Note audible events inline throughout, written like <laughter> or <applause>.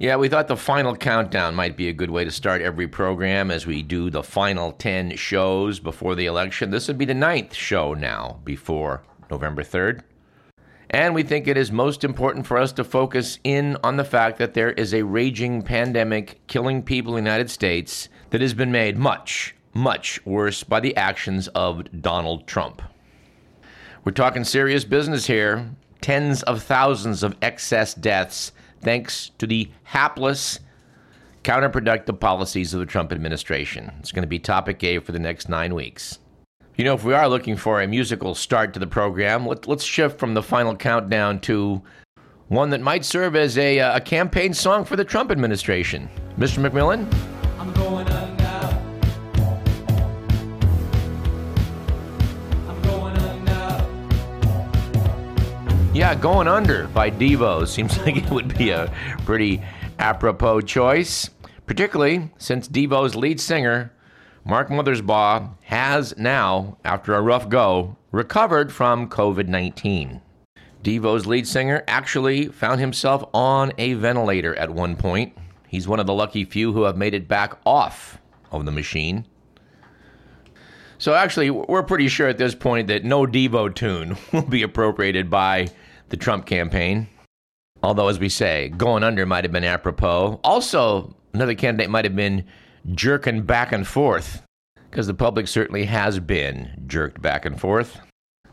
Yeah, we thought the final countdown might be a good way to start every program as we do the final 10 shows before the election. This would be the ninth show now before November 3rd. And we think it is most important for us to focus in on the fact that there is a raging pandemic killing people in the United States that has been made much, much worse by the actions of Donald Trump. We're talking serious business here tens of thousands of excess deaths thanks to the hapless, counterproductive policies of the Trump administration. It's going to be topic A for the next nine weeks. You know, if we are looking for a musical start to the program, let, us shift from the final countdown to one that might serve as a, uh, a campaign song for the Trump administration. Mr. McMillan? Yeah, Going Under by Devo seems <laughs> like it would be a pretty apropos choice, particularly since Devo's lead singer, Mark Mothersbaugh has now, after a rough go, recovered from COVID 19. Devo's lead singer actually found himself on a ventilator at one point. He's one of the lucky few who have made it back off of the machine. So, actually, we're pretty sure at this point that no Devo tune <laughs> will be appropriated by the Trump campaign. Although, as we say, going under might have been apropos. Also, another candidate might have been jerking back and forth, because the public certainly has been jerked back and forth.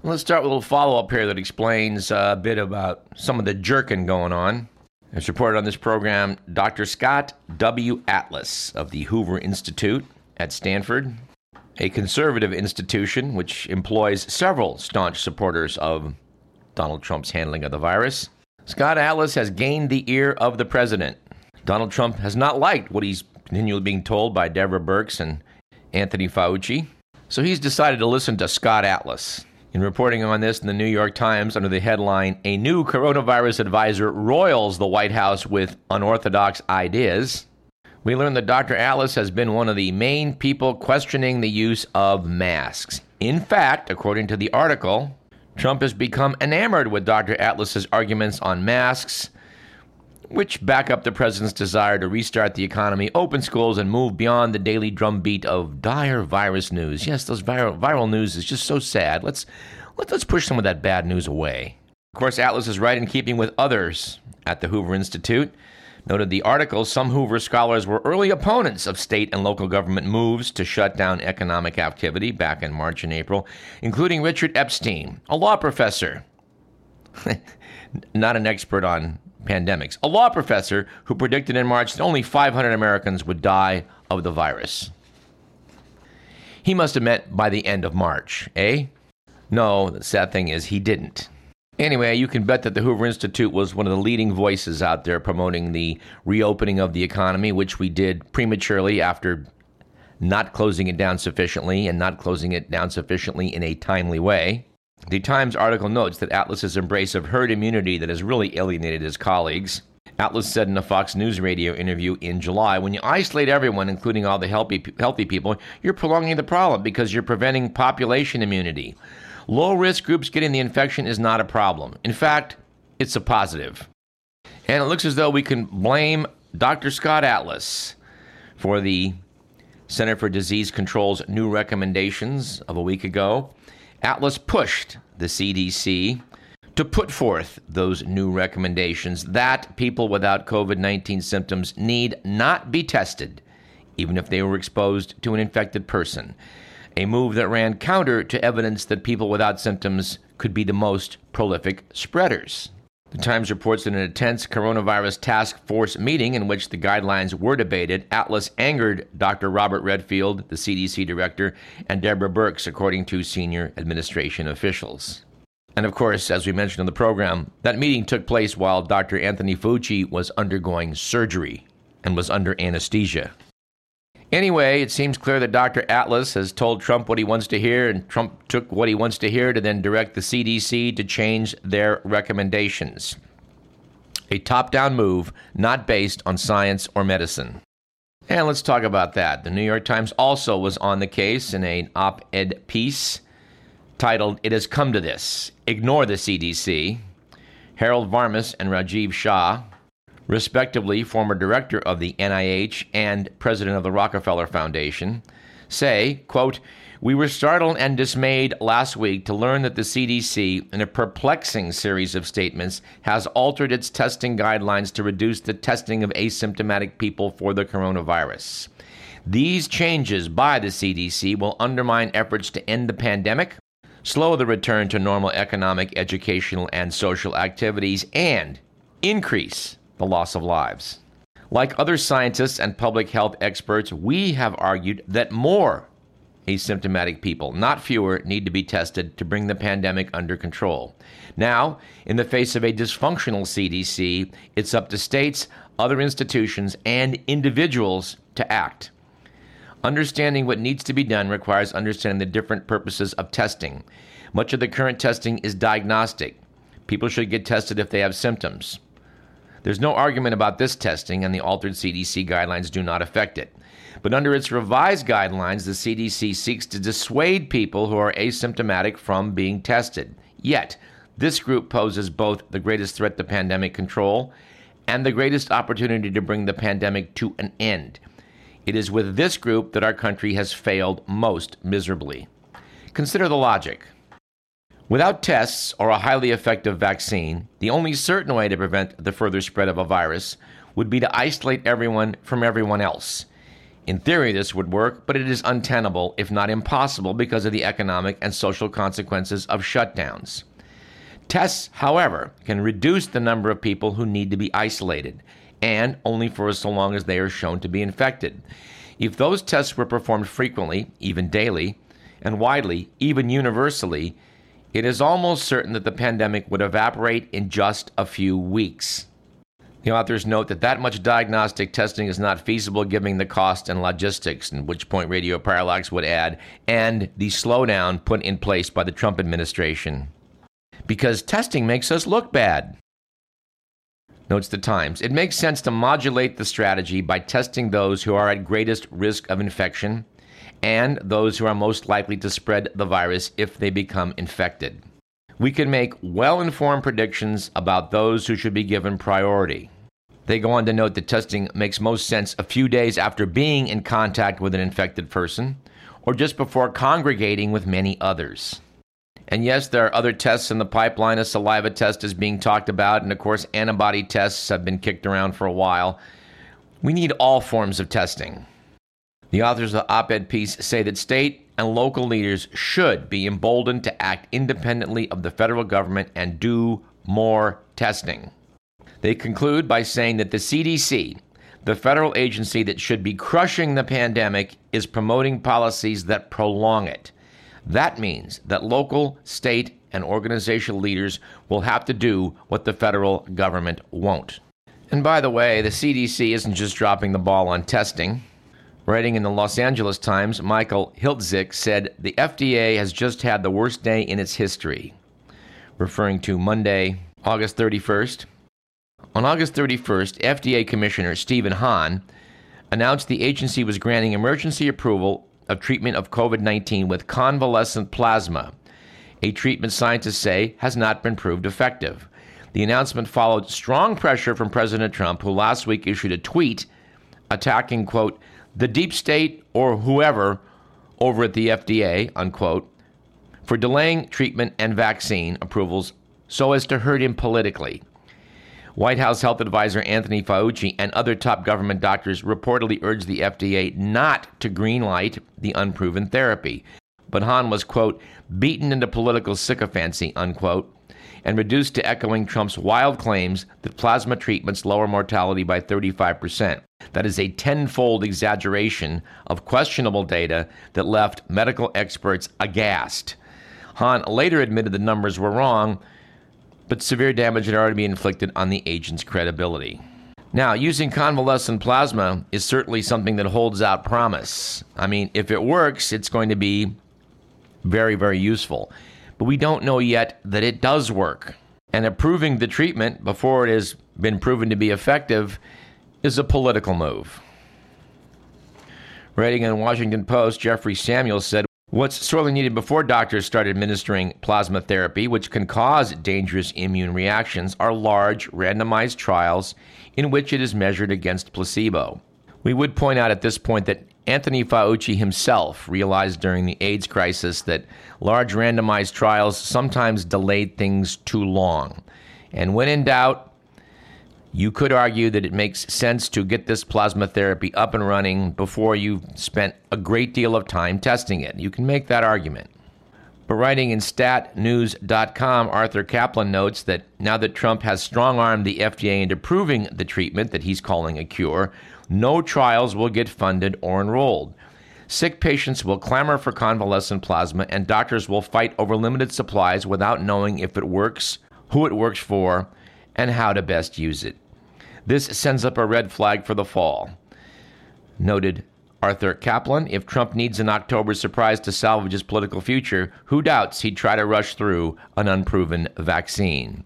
Let's start with a little follow up here that explains uh, a bit about some of the jerking going on. As reported on this program, Dr. Scott W. Atlas of the Hoover Institute at Stanford, a conservative institution which employs several staunch supporters of Donald Trump's handling of the virus. Scott Atlas has gained the ear of the president. Donald Trump has not liked what he's continually being told by Deborah Birx and Anthony Fauci. So he's decided to listen to Scott Atlas. In reporting on this in the New York Times under the headline, A New Coronavirus Advisor Roils the White House with Unorthodox Ideas, we learn that Dr. Atlas has been one of the main people questioning the use of masks. In fact, according to the article, Trump has become enamored with Dr. Atlas's arguments on masks which back up the president's desire to restart the economy, open schools, and move beyond the daily drumbeat of dire virus news. Yes, those viral, viral news is just so sad. Let's let, let's push some of that bad news away. Of course, Atlas is right in keeping with others at the Hoover Institute. Noted the article, some Hoover scholars were early opponents of state and local government moves to shut down economic activity back in March and April, including Richard Epstein, a law professor. <laughs> Not an expert on pandemics. A law professor who predicted in March that only 500 Americans would die of the virus. He must have meant by the end of March, eh? No, the sad thing is he didn't. Anyway, you can bet that the Hoover Institute was one of the leading voices out there promoting the reopening of the economy, which we did prematurely after not closing it down sufficiently and not closing it down sufficiently in a timely way. The Times article notes that Atlas's embrace of herd immunity that has really alienated his colleagues. Atlas said in a Fox News radio interview in July when you isolate everyone, including all the healthy, healthy people, you're prolonging the problem because you're preventing population immunity. Low risk groups getting the infection is not a problem. In fact, it's a positive. And it looks as though we can blame Dr. Scott Atlas for the Center for Disease Control's new recommendations of a week ago. Atlas pushed the CDC to put forth those new recommendations that people without COVID 19 symptoms need not be tested, even if they were exposed to an infected person. A move that ran counter to evidence that people without symptoms could be the most prolific spreaders. The Times reports that in a tense coronavirus task force meeting in which the guidelines were debated, Atlas angered Dr. Robert Redfield, the CDC director, and Deborah Birx, according to senior administration officials. And of course, as we mentioned on the program, that meeting took place while Dr. Anthony Fauci was undergoing surgery and was under anesthesia. Anyway, it seems clear that Dr. Atlas has told Trump what he wants to hear, and Trump took what he wants to hear to then direct the CDC to change their recommendations. A top down move not based on science or medicine. And let's talk about that. The New York Times also was on the case in an op ed piece titled, It Has Come to This Ignore the CDC. Harold Varmus and Rajiv Shah, respectively former director of the NIH and president of the Rockefeller Foundation, say, quote, we were startled and dismayed last week to learn that the CDC, in a perplexing series of statements, has altered its testing guidelines to reduce the testing of asymptomatic people for the coronavirus. These changes by the CDC will undermine efforts to end the pandemic, slow the return to normal economic, educational, and social activities, and increase the loss of lives. Like other scientists and public health experts, we have argued that more asymptomatic people, not fewer, need to be tested to bring the pandemic under control. Now, in the face of a dysfunctional CDC, it's up to states, other institutions, and individuals to act. Understanding what needs to be done requires understanding the different purposes of testing. Much of the current testing is diagnostic. People should get tested if they have symptoms. There's no argument about this testing, and the altered CDC guidelines do not affect it. But under its revised guidelines, the CDC seeks to dissuade people who are asymptomatic from being tested. Yet, this group poses both the greatest threat to pandemic control and the greatest opportunity to bring the pandemic to an end. It is with this group that our country has failed most miserably. Consider the logic. Without tests or a highly effective vaccine, the only certain way to prevent the further spread of a virus would be to isolate everyone from everyone else. In theory, this would work, but it is untenable, if not impossible, because of the economic and social consequences of shutdowns. Tests, however, can reduce the number of people who need to be isolated, and only for so long as they are shown to be infected. If those tests were performed frequently, even daily, and widely, even universally, it is almost certain that the pandemic would evaporate in just a few weeks. The authors note that that much diagnostic testing is not feasible given the cost and logistics, in which point Radio Parallax would add, and the slowdown put in place by the Trump administration. Because testing makes us look bad. Notes the Times. It makes sense to modulate the strategy by testing those who are at greatest risk of infection and those who are most likely to spread the virus if they become infected. We can make well informed predictions about those who should be given priority. They go on to note that testing makes most sense a few days after being in contact with an infected person or just before congregating with many others. And yes, there are other tests in the pipeline. A saliva test is being talked about, and of course, antibody tests have been kicked around for a while. We need all forms of testing. The authors of the op ed piece say that state and local leaders should be emboldened to act independently of the federal government and do more testing. They conclude by saying that the CDC, the federal agency that should be crushing the pandemic, is promoting policies that prolong it. That means that local, state, and organizational leaders will have to do what the federal government won't. And by the way, the CDC isn't just dropping the ball on testing. Writing in the Los Angeles Times, Michael Hiltzik said the FDA has just had the worst day in its history, referring to Monday, August 31st. On August 31st, FDA Commissioner Stephen Hahn announced the agency was granting emergency approval of treatment of COVID 19 with convalescent plasma, a treatment scientists say has not been proved effective. The announcement followed strong pressure from President Trump, who last week issued a tweet attacking, quote, the deep state or whoever over at the FDA, unquote, for delaying treatment and vaccine approvals so as to hurt him politically. White House health advisor Anthony Fauci and other top government doctors reportedly urged the FDA not to greenlight the unproven therapy. But Hahn was, quote, beaten into political sycophancy, unquote, and reduced to echoing Trump's wild claims that plasma treatments lower mortality by 35%. That is a tenfold exaggeration of questionable data that left medical experts aghast. Hahn later admitted the numbers were wrong, but severe damage had already been inflicted on the agent's credibility. Now, using convalescent plasma is certainly something that holds out promise. I mean, if it works, it's going to be very, very useful. But we don't know yet that it does work. And approving the treatment before it has been proven to be effective is a political move. Writing in the Washington Post, Jeffrey Samuels said, What's sorely needed before doctors start administering plasma therapy, which can cause dangerous immune reactions, are large, randomized trials in which it is measured against placebo. We would point out at this point that Anthony Fauci himself realized during the AIDS crisis that large randomized trials sometimes delayed things too long. And when in doubt, you could argue that it makes sense to get this plasma therapy up and running before you've spent a great deal of time testing it. You can make that argument. But writing in statnews.com, Arthur Caplan notes that now that Trump has strong armed the FDA into proving the treatment that he's calling a cure, no trials will get funded or enrolled. Sick patients will clamor for convalescent plasma, and doctors will fight over limited supplies without knowing if it works, who it works for, and how to best use it. This sends up a red flag for the fall. Noted Arthur Caplan if Trump needs an October surprise to salvage his political future, who doubts he'd try to rush through an unproven vaccine?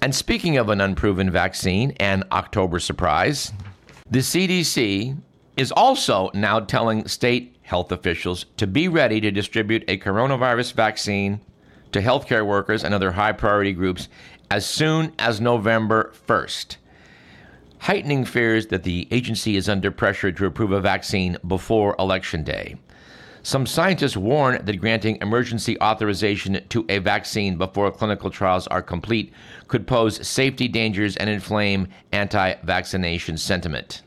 And speaking of an unproven vaccine and October surprise, the CDC is also now telling state health officials to be ready to distribute a coronavirus vaccine to healthcare workers and other high priority groups as soon as November 1st heightening fears that the agency is under pressure to approve a vaccine before Election Day. Some scientists warn that granting emergency authorization to a vaccine before clinical trials are complete could pose safety dangers and inflame anti vaccination sentiment.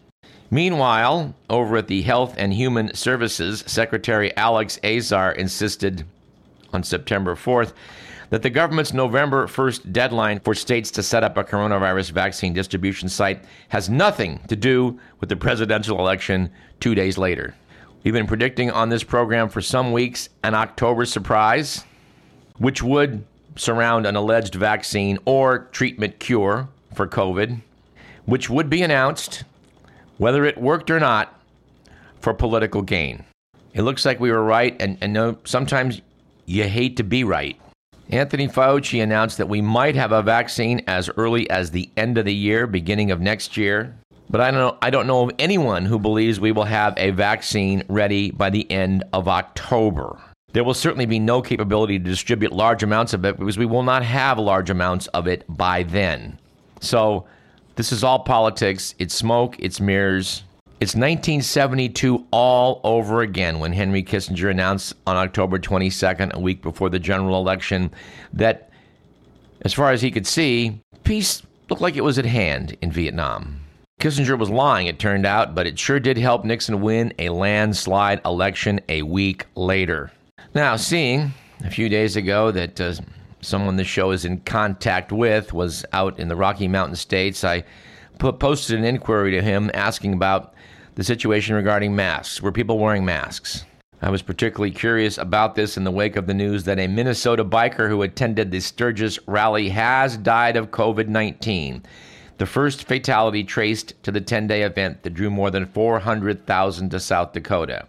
Meanwhile, over at the Health and Human Services, Secretary Alex Azar insisted on September 4th that the government's November 1st deadline for states to set up a coronavirus vaccine distribution site has nothing to do with the presidential election two days later. We've been predicting on this program for some weeks an October surprise, which would surround an alleged vaccine or treatment cure for COVID, which would be announced, whether it worked or not, for political gain. It looks like we were right, and, and no, sometimes you hate to be right. Anthony Fauci announced that we might have a vaccine as early as the end of the year, beginning of next year. But I don't know, I don't know of anyone who believes we will have a vaccine ready by the end of October. There will certainly be no capability to distribute large amounts of it because we will not have large amounts of it by then. So, this is all politics. It's smoke, it's mirrors. It's 1972 all over again when Henry Kissinger announced on October 22nd, a week before the general election, that as far as he could see, peace looked like it was at hand in Vietnam. Kissinger was lying, it turned out, but it sure did help Nixon win a landslide election a week later. Now, seeing a few days ago that uh, someone the show is in contact with was out in the Rocky Mountain states, I posted an inquiry to him asking about the situation regarding masks. Were people wearing masks? I was particularly curious about this in the wake of the news that a Minnesota biker who attended the Sturgis rally has died of COVID 19. The first fatality traced to the 10 day event that drew more than 400,000 to South Dakota.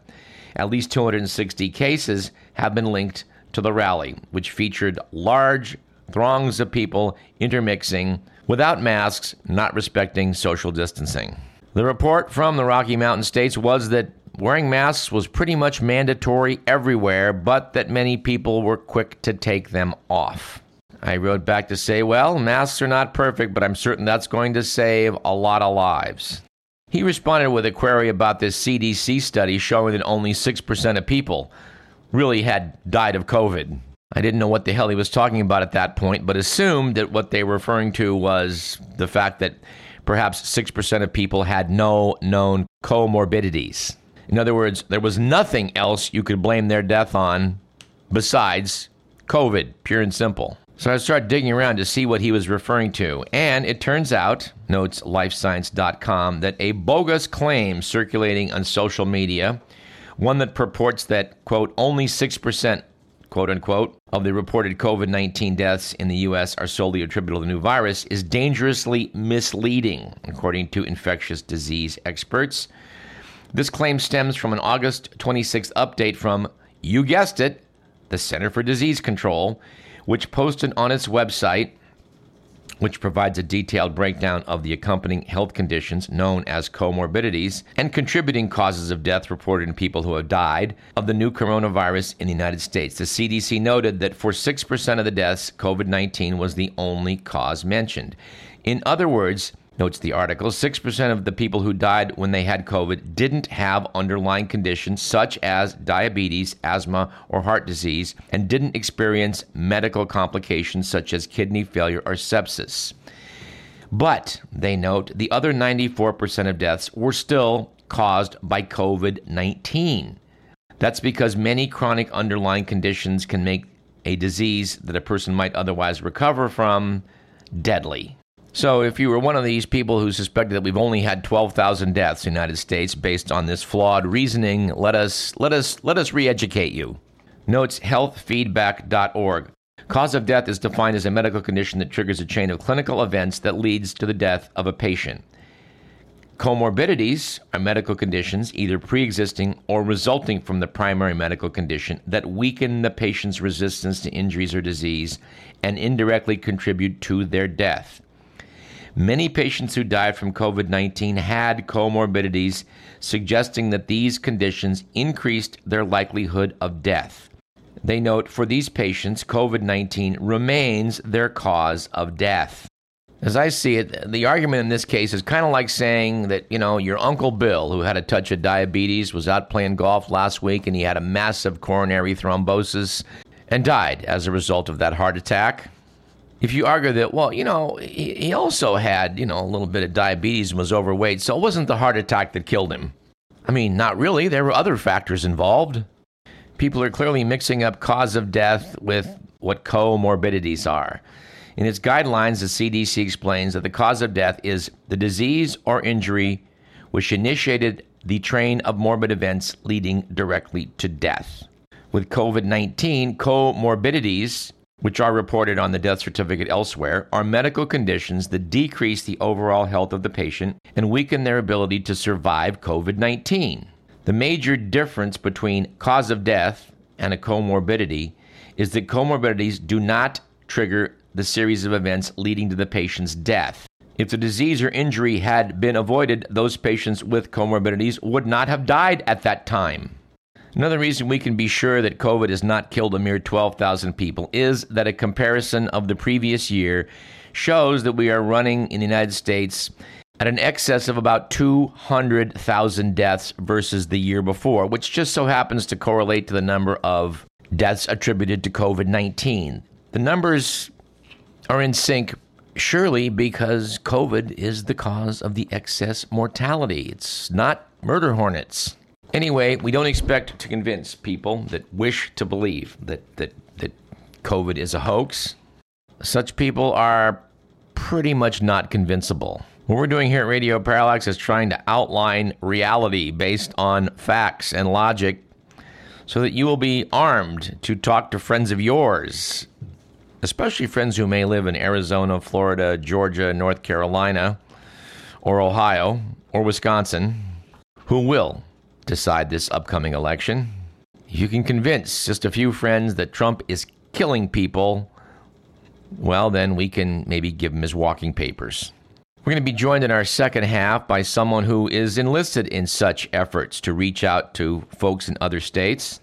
At least 260 cases have been linked to the rally, which featured large throngs of people intermixing without masks, not respecting social distancing. The report from the Rocky Mountain states was that wearing masks was pretty much mandatory everywhere, but that many people were quick to take them off. I wrote back to say, well, masks are not perfect, but I'm certain that's going to save a lot of lives. He responded with a query about this CDC study showing that only 6% of people really had died of COVID. I didn't know what the hell he was talking about at that point, but assumed that what they were referring to was the fact that perhaps 6% of people had no known comorbidities. In other words, there was nothing else you could blame their death on besides COVID, pure and simple. So I started digging around to see what he was referring to. And it turns out, notes livescience.com, that a bogus claim circulating on social media, one that purports that, quote, only 6% quote unquote, of the reported COVID 19 deaths in the U.S. are solely attributable to the new virus is dangerously misleading, according to infectious disease experts. This claim stems from an August 26th update from, you guessed it, the Center for Disease Control, which posted on its website which provides a detailed breakdown of the accompanying health conditions known as comorbidities and contributing causes of death reported in people who have died of the new coronavirus in the United States. The CDC noted that for 6% of the deaths, COVID 19 was the only cause mentioned. In other words, Notes the article 6% of the people who died when they had COVID didn't have underlying conditions such as diabetes, asthma, or heart disease, and didn't experience medical complications such as kidney failure or sepsis. But, they note, the other 94% of deaths were still caused by COVID 19. That's because many chronic underlying conditions can make a disease that a person might otherwise recover from deadly. So, if you were one of these people who suspected that we've only had 12,000 deaths in the United States based on this flawed reasoning, let us let us let us re-educate you. Notes healthfeedback.org. Cause of death is defined as a medical condition that triggers a chain of clinical events that leads to the death of a patient. Comorbidities are medical conditions either pre existing or resulting from the primary medical condition that weaken the patient's resistance to injuries or disease and indirectly contribute to their death. Many patients who died from COVID 19 had comorbidities, suggesting that these conditions increased their likelihood of death. They note for these patients, COVID 19 remains their cause of death. As I see it, the argument in this case is kind of like saying that, you know, your Uncle Bill, who had a touch of diabetes, was out playing golf last week and he had a massive coronary thrombosis and died as a result of that heart attack if you argue that, well, you know, he, he also had, you know, a little bit of diabetes and was overweight, so it wasn't the heart attack that killed him. I mean, not really. There were other factors involved. People are clearly mixing up cause of death with what comorbidities are. In its guidelines, the CDC explains that the cause of death is the disease or injury which initiated the train of morbid events leading directly to death. With COVID 19, comorbidities which are reported on the death certificate elsewhere, are medical conditions that decrease the overall health of the patient and weaken their ability to survive COVID 19. The major difference between cause of death and a comorbidity is that comorbidities do not trigger the series of events leading to the patient's death. If the disease or injury had been avoided, those patients with comorbidities would not have died at that time. Another reason we can be sure that COVID has not killed a mere 12,000 people is that a comparison of the previous year shows that we are running in the United States at an excess of about 200,000 deaths versus the year before, which just so happens to correlate to the number of deaths attributed to COVID 19. The numbers are in sync, surely because COVID is the cause of the excess mortality. It's not murder hornets. Anyway, we don't expect to convince people that wish to believe that, that, that COVID is a hoax. Such people are pretty much not convincible. What we're doing here at Radio Parallax is trying to outline reality based on facts and logic so that you will be armed to talk to friends of yours, especially friends who may live in Arizona, Florida, Georgia, North Carolina, or Ohio, or Wisconsin, who will decide this upcoming election. You can convince just a few friends that Trump is killing people. Well, then we can maybe give him his walking papers. We're going to be joined in our second half by someone who is enlisted in such efforts to reach out to folks in other states.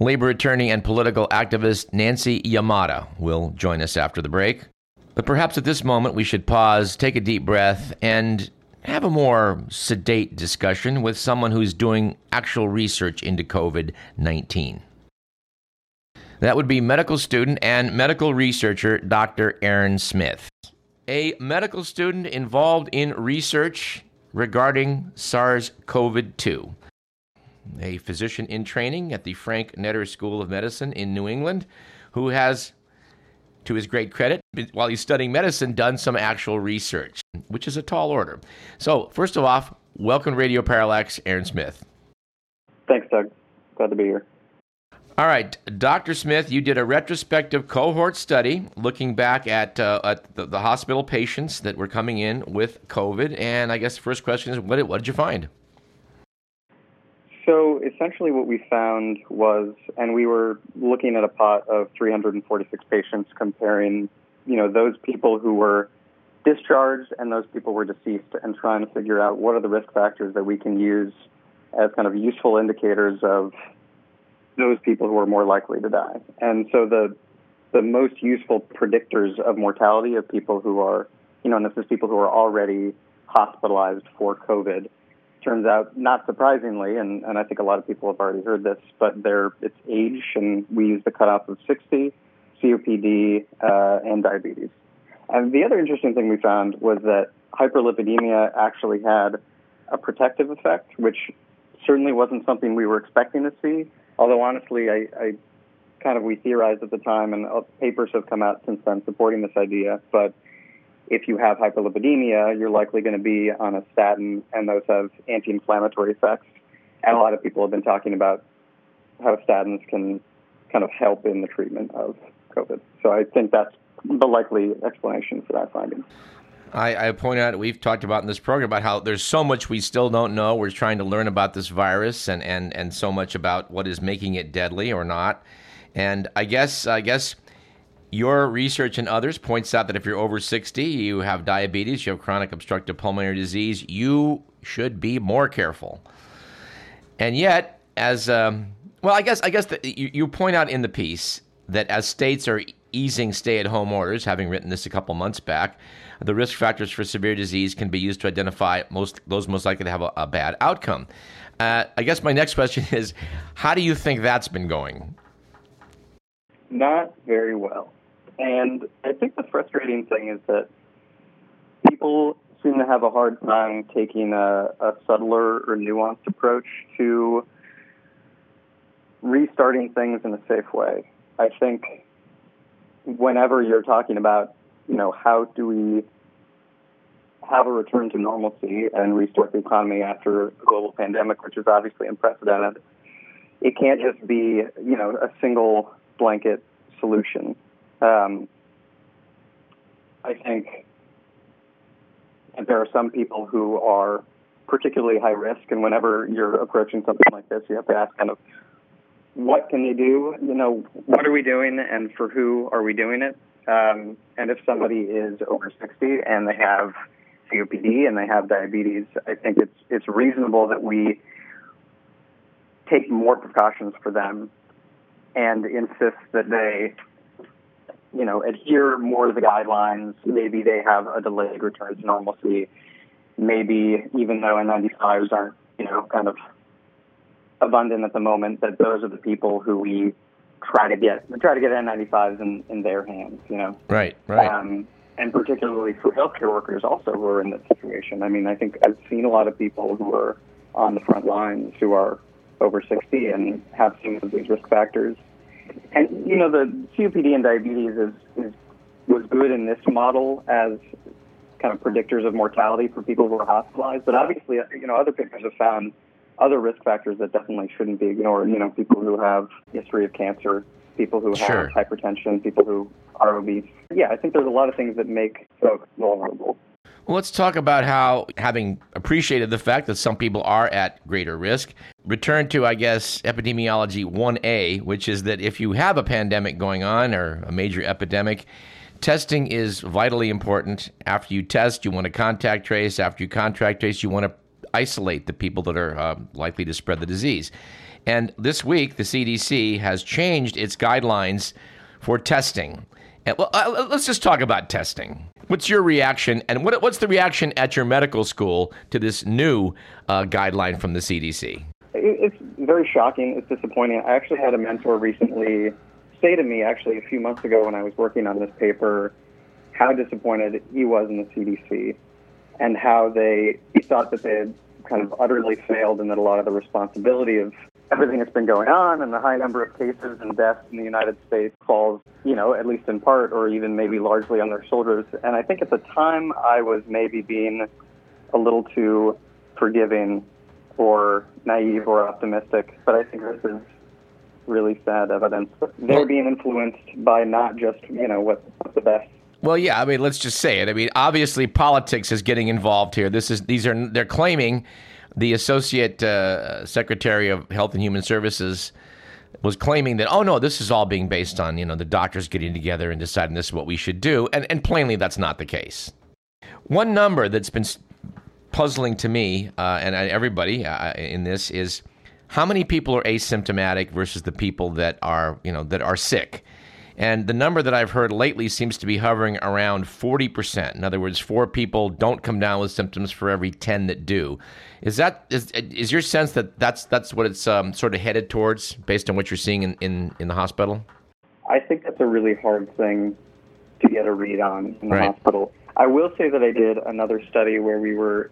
Labor attorney and political activist Nancy Yamada will join us after the break. But perhaps at this moment we should pause, take a deep breath, and have a more sedate discussion with someone who's doing actual research into COVID 19. That would be medical student and medical researcher Dr. Aaron Smith, a medical student involved in research regarding SARS CoV 2, a physician in training at the Frank Netter School of Medicine in New England who has to his great credit, while he's studying medicine, done some actual research, which is a tall order. So, first of all, welcome Radio Parallax, Aaron Smith. Thanks, Doug. Glad to be here. All right, Dr. Smith, you did a retrospective cohort study looking back at, uh, at the, the, hospital patients that were coming in with COVID. And I guess the first question is what did, what did you find? So essentially, what we found was, and we were looking at a pot of 346 patients comparing, you know, those people who were discharged and those people were deceased, and trying to figure out what are the risk factors that we can use as kind of useful indicators of those people who are more likely to die. And so the the most useful predictors of mortality of people who are, you know, and this is people who are already hospitalized for COVID turns out, not surprisingly, and, and I think a lot of people have already heard this, but they're, it's age, and we use the cutoff of 60, COPD, uh, and diabetes. And the other interesting thing we found was that hyperlipidemia actually had a protective effect, which certainly wasn't something we were expecting to see. Although honestly, I, I kind of we theorized at the time, and uh, papers have come out since then supporting this idea. But if you have hyperlipidemia, you're likely going to be on a statin, and those have anti-inflammatory effects. And a lot of people have been talking about how statins can kind of help in the treatment of COVID. So I think that's the likely explanation for that finding. I, I point out we've talked about in this program about how there's so much we still don't know. We're trying to learn about this virus and, and, and so much about what is making it deadly or not. And I guess I guess your research and others points out that if you're over 60, you have diabetes, you have chronic obstructive pulmonary disease, you should be more careful. And yet, as um, well, I guess I guess you, you point out in the piece that as states are easing stay-at-home orders, having written this a couple months back, the risk factors for severe disease can be used to identify most those most likely to have a, a bad outcome. Uh, I guess my next question is, how do you think that's been going? Not very well. And I think the frustrating thing is that people seem to have a hard time taking a, a subtler or nuanced approach to restarting things in a safe way. I think whenever you're talking about, you know, how do we have a return to normalcy and restart the economy after a global pandemic, which is obviously unprecedented, it can't just be, you know, a single blanket solution. Um, I think there are some people who are particularly high risk, and whenever you're approaching something like this, you have to ask kind of what can they do? You know, what are we doing, and for who are we doing it? Um, and if somebody is over 60 and they have COPD and they have diabetes, I think it's it's reasonable that we take more precautions for them and insist that they you know, adhere more to the guidelines. Maybe they have a delayed return to normalcy. Maybe even though N95s aren't, you know, kind of abundant at the moment, that those are the people who we try to get try to get N95s in, in their hands, you know. Right, right. Um, and particularly for healthcare workers also who are in this situation. I mean, I think I've seen a lot of people who are on the front lines who are over 60 and have some of these risk factors and you know the COPD and diabetes is, is was good in this model as kind of predictors of mortality for people who are hospitalized. But obviously, uh, you know, other papers have found other risk factors that definitely shouldn't be ignored. You know, people who have history of cancer, people who sure. have hypertension, people who are obese. Yeah, I think there's a lot of things that make folks vulnerable. Well, let's talk about how, having appreciated the fact that some people are at greater risk, return to, I guess, epidemiology 1A, which is that if you have a pandemic going on or a major epidemic, testing is vitally important. After you test, you want to contact trace. After you contact trace, you want to isolate the people that are uh, likely to spread the disease. And this week, the CDC has changed its guidelines for testing. Well, uh, let's just talk about testing. What's your reaction, and what, what's the reaction at your medical school to this new uh, guideline from the CDC? It's very shocking. It's disappointing. I actually had a mentor recently say to me, actually, a few months ago when I was working on this paper, how disappointed he was in the CDC and how they he thought that they had kind of utterly failed and that a lot of the responsibility of everything that's been going on and the high number of cases and deaths in the United States falls, you know, at least in part or even maybe largely on their shoulders. And I think at the time I was maybe being a little too forgiving or naive or optimistic, but I think this is really sad evidence they're being influenced by not just you know what, what's the best. Well, yeah. I mean, let's just say it. I mean, obviously, politics is getting involved here. This is these are they're claiming the associate uh, secretary of Health and Human Services was claiming that oh no, this is all being based on you know the doctors getting together and deciding this is what we should do, and and plainly that's not the case. One number that's been puzzling to me uh, and uh, everybody uh, in this is how many people are asymptomatic versus the people that are you know that are sick. And the number that I've heard lately seems to be hovering around 40%. In other words, four people don't come down with symptoms for every 10 that do. Is that is, is your sense that that's that's what it's um, sort of headed towards based on what you're seeing in, in, in the hospital? I think that's a really hard thing to get a read on in the Right. hospital. I will say that I did another study where we were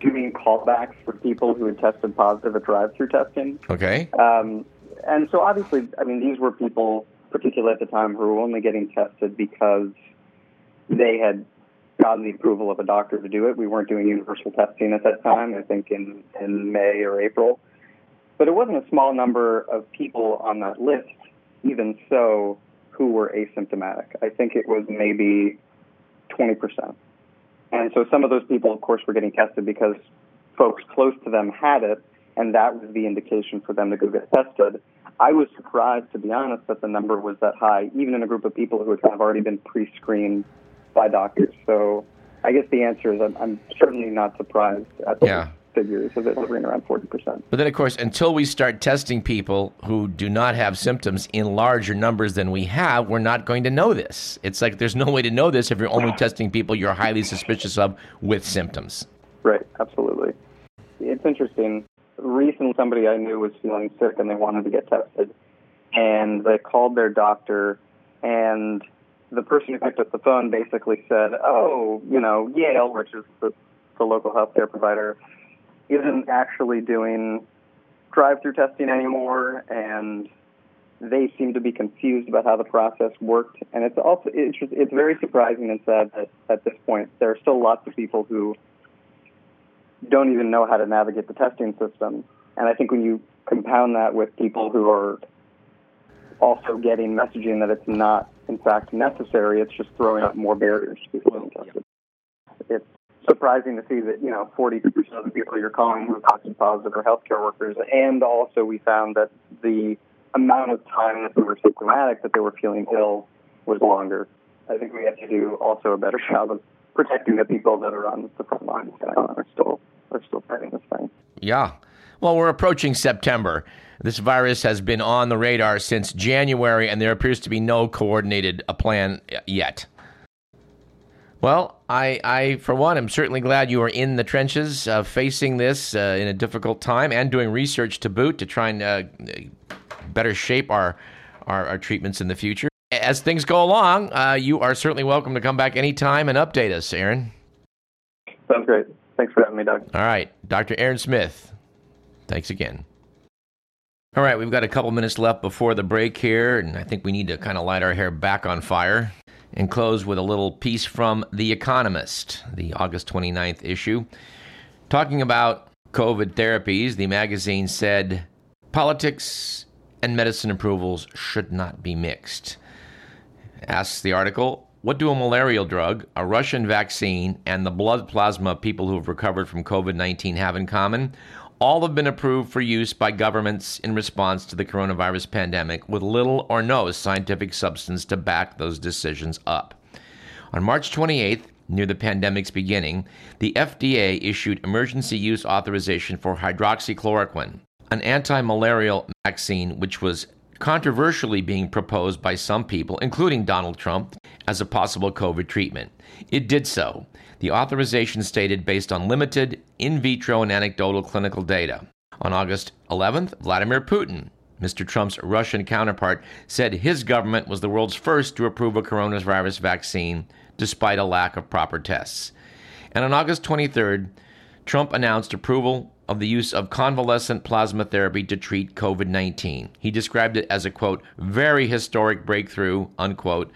doing callbacks for people who had tested positive at drive-through testing. Okay. Um, and so obviously, I mean, these were people, particularly at the time, who were only getting tested because they had gotten the approval of a doctor to do it. We weren't doing universal testing at that time, I think in, in May or April. But it wasn't a small number of people on that list, even so, who were asymptomatic. I think it was maybe 20%. And so some of those people, of course, were getting tested because folks close to them had it, and that was the indication for them to go get tested. I was surprised, to be honest, that the number was that high, even in a group of people who had kind of already been pre-screened by doctors. So I guess the answer is I'm, I'm certainly not surprised at the Yeah. figures of it hovering around 40%. But then, of course, until we start testing people who do not have symptoms in larger numbers than we have, we're not going to know this. It's like there's no way to know this if you're only testing people you're highly suspicious of with symptoms. Right, absolutely. It's interesting. Recently, somebody I knew was feeling sick and they wanted to get tested. And they called their doctor, and the person who picked up the phone basically said, Oh, you know, Yale, which is the, the local healthcare provider, isn't actually doing drive through testing anymore. And they seem to be confused about how the process worked. And it's also it's, it's very surprising and sad that at this point there are still lots of people who don't even know how to navigate the testing system. And I think when you compound that with people who are also getting messaging that it's not, in fact, necessary, it's just throwing up more barriers to people getting tested. It's surprising to see that, you know, 42% of the people you're calling who are tested positive are healthcare workers. And also we found that the amount of time that they were symptomatic, that they were feeling ill, was longer. I think we have to do also a better <laughs> job of protecting the people that are on the front lines and are still are still fighting this thing. Yeah. Well, we're approaching September. This virus has been on the radar since January, and there appears to be no coordinated uh, plan yet. Well, I, I, for one, am certainly glad you are in the trenches uh, facing this uh, in a difficult time and doing research to boot to try and uh, better shape our, our, our treatments in the future. As things go along, uh, you are certainly welcome to come back anytime and update us, Aaron. Sounds great. Thanks for having me, Doug. All right, Dr. Aaron Smith, thanks again. All right, we've got a couple minutes left before the break here, and I think we need to kind of light our hair back on fire and close with a little piece from The Economist, the August 29th issue. Talking about COVID therapies, the magazine said politics and medicine approvals should not be mixed. Asks the article, what do a malarial drug, a Russian vaccine, and the blood plasma of people who have recovered from COVID 19 have in common? All have been approved for use by governments in response to the coronavirus pandemic with little or no scientific substance to back those decisions up. On March 28th, near the pandemic's beginning, the FDA issued emergency use authorization for hydroxychloroquine, an anti malarial vaccine which was controversially being proposed by some people, including Donald Trump, as a possible COVID treatment. It did so. The authorization stated based on limited in vitro and anecdotal clinical data. On August 11th, Vladimir Putin, Mr. Trump's Russian counterpart, said his government was the world's first to approve a coronavirus vaccine despite a lack of proper tests. And on August 23rd, Trump announced approval of the use of convalescent plasma therapy to treat COVID 19. He described it as a quote, very historic breakthrough, unquote,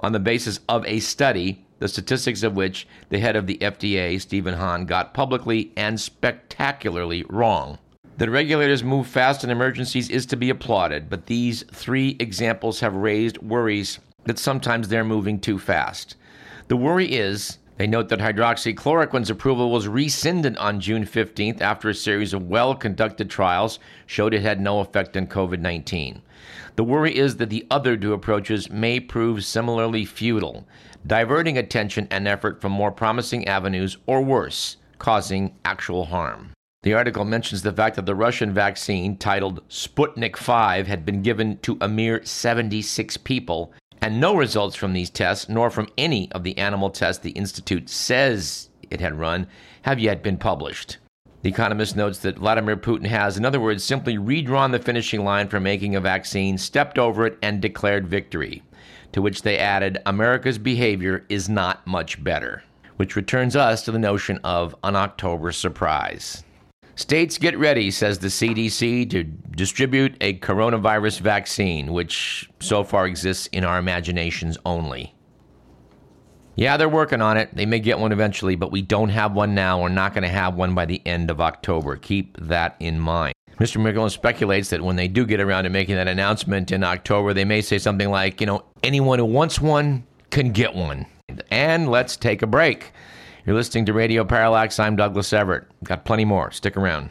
on the basis of a study, the statistics of which the head of the FDA, Stephen Hahn, got publicly and spectacularly wrong. That regulators move fast in emergencies is to be applauded, but these three examples have raised worries that sometimes they're moving too fast. The worry is they note that hydroxychloroquine's approval was rescinded on June 15th after a series of well conducted trials showed it had no effect on COVID 19. The worry is that the other two approaches may prove similarly futile, diverting attention and effort from more promising avenues, or worse, causing actual harm. The article mentions the fact that the Russian vaccine, titled Sputnik 5, had been given to a mere 76 people and no results from these tests, nor from any of the animal tests the Institute says it had run, have yet been published. The Economist notes that Vladimir Putin has, in other words, simply redrawn the finishing line for making a vaccine, stepped over it, and declared victory. To which they added, America's behavior is not much better. Which returns us to the notion of an October surprise. States get ready, says the CDC, to distribute a coronavirus vaccine, which so far exists in our imaginations only. Yeah, they're working on it. They may get one eventually, but we don't have one now. We're not going to have one by the end of October. Keep that in mind. Mr. McMillan speculates that when they do get around to making that announcement in October, they may say something like, you know, anyone who wants one can get one. And let's take a break. You're listening to Radio Parallax. I'm Douglas Everett. Got plenty more. Stick around.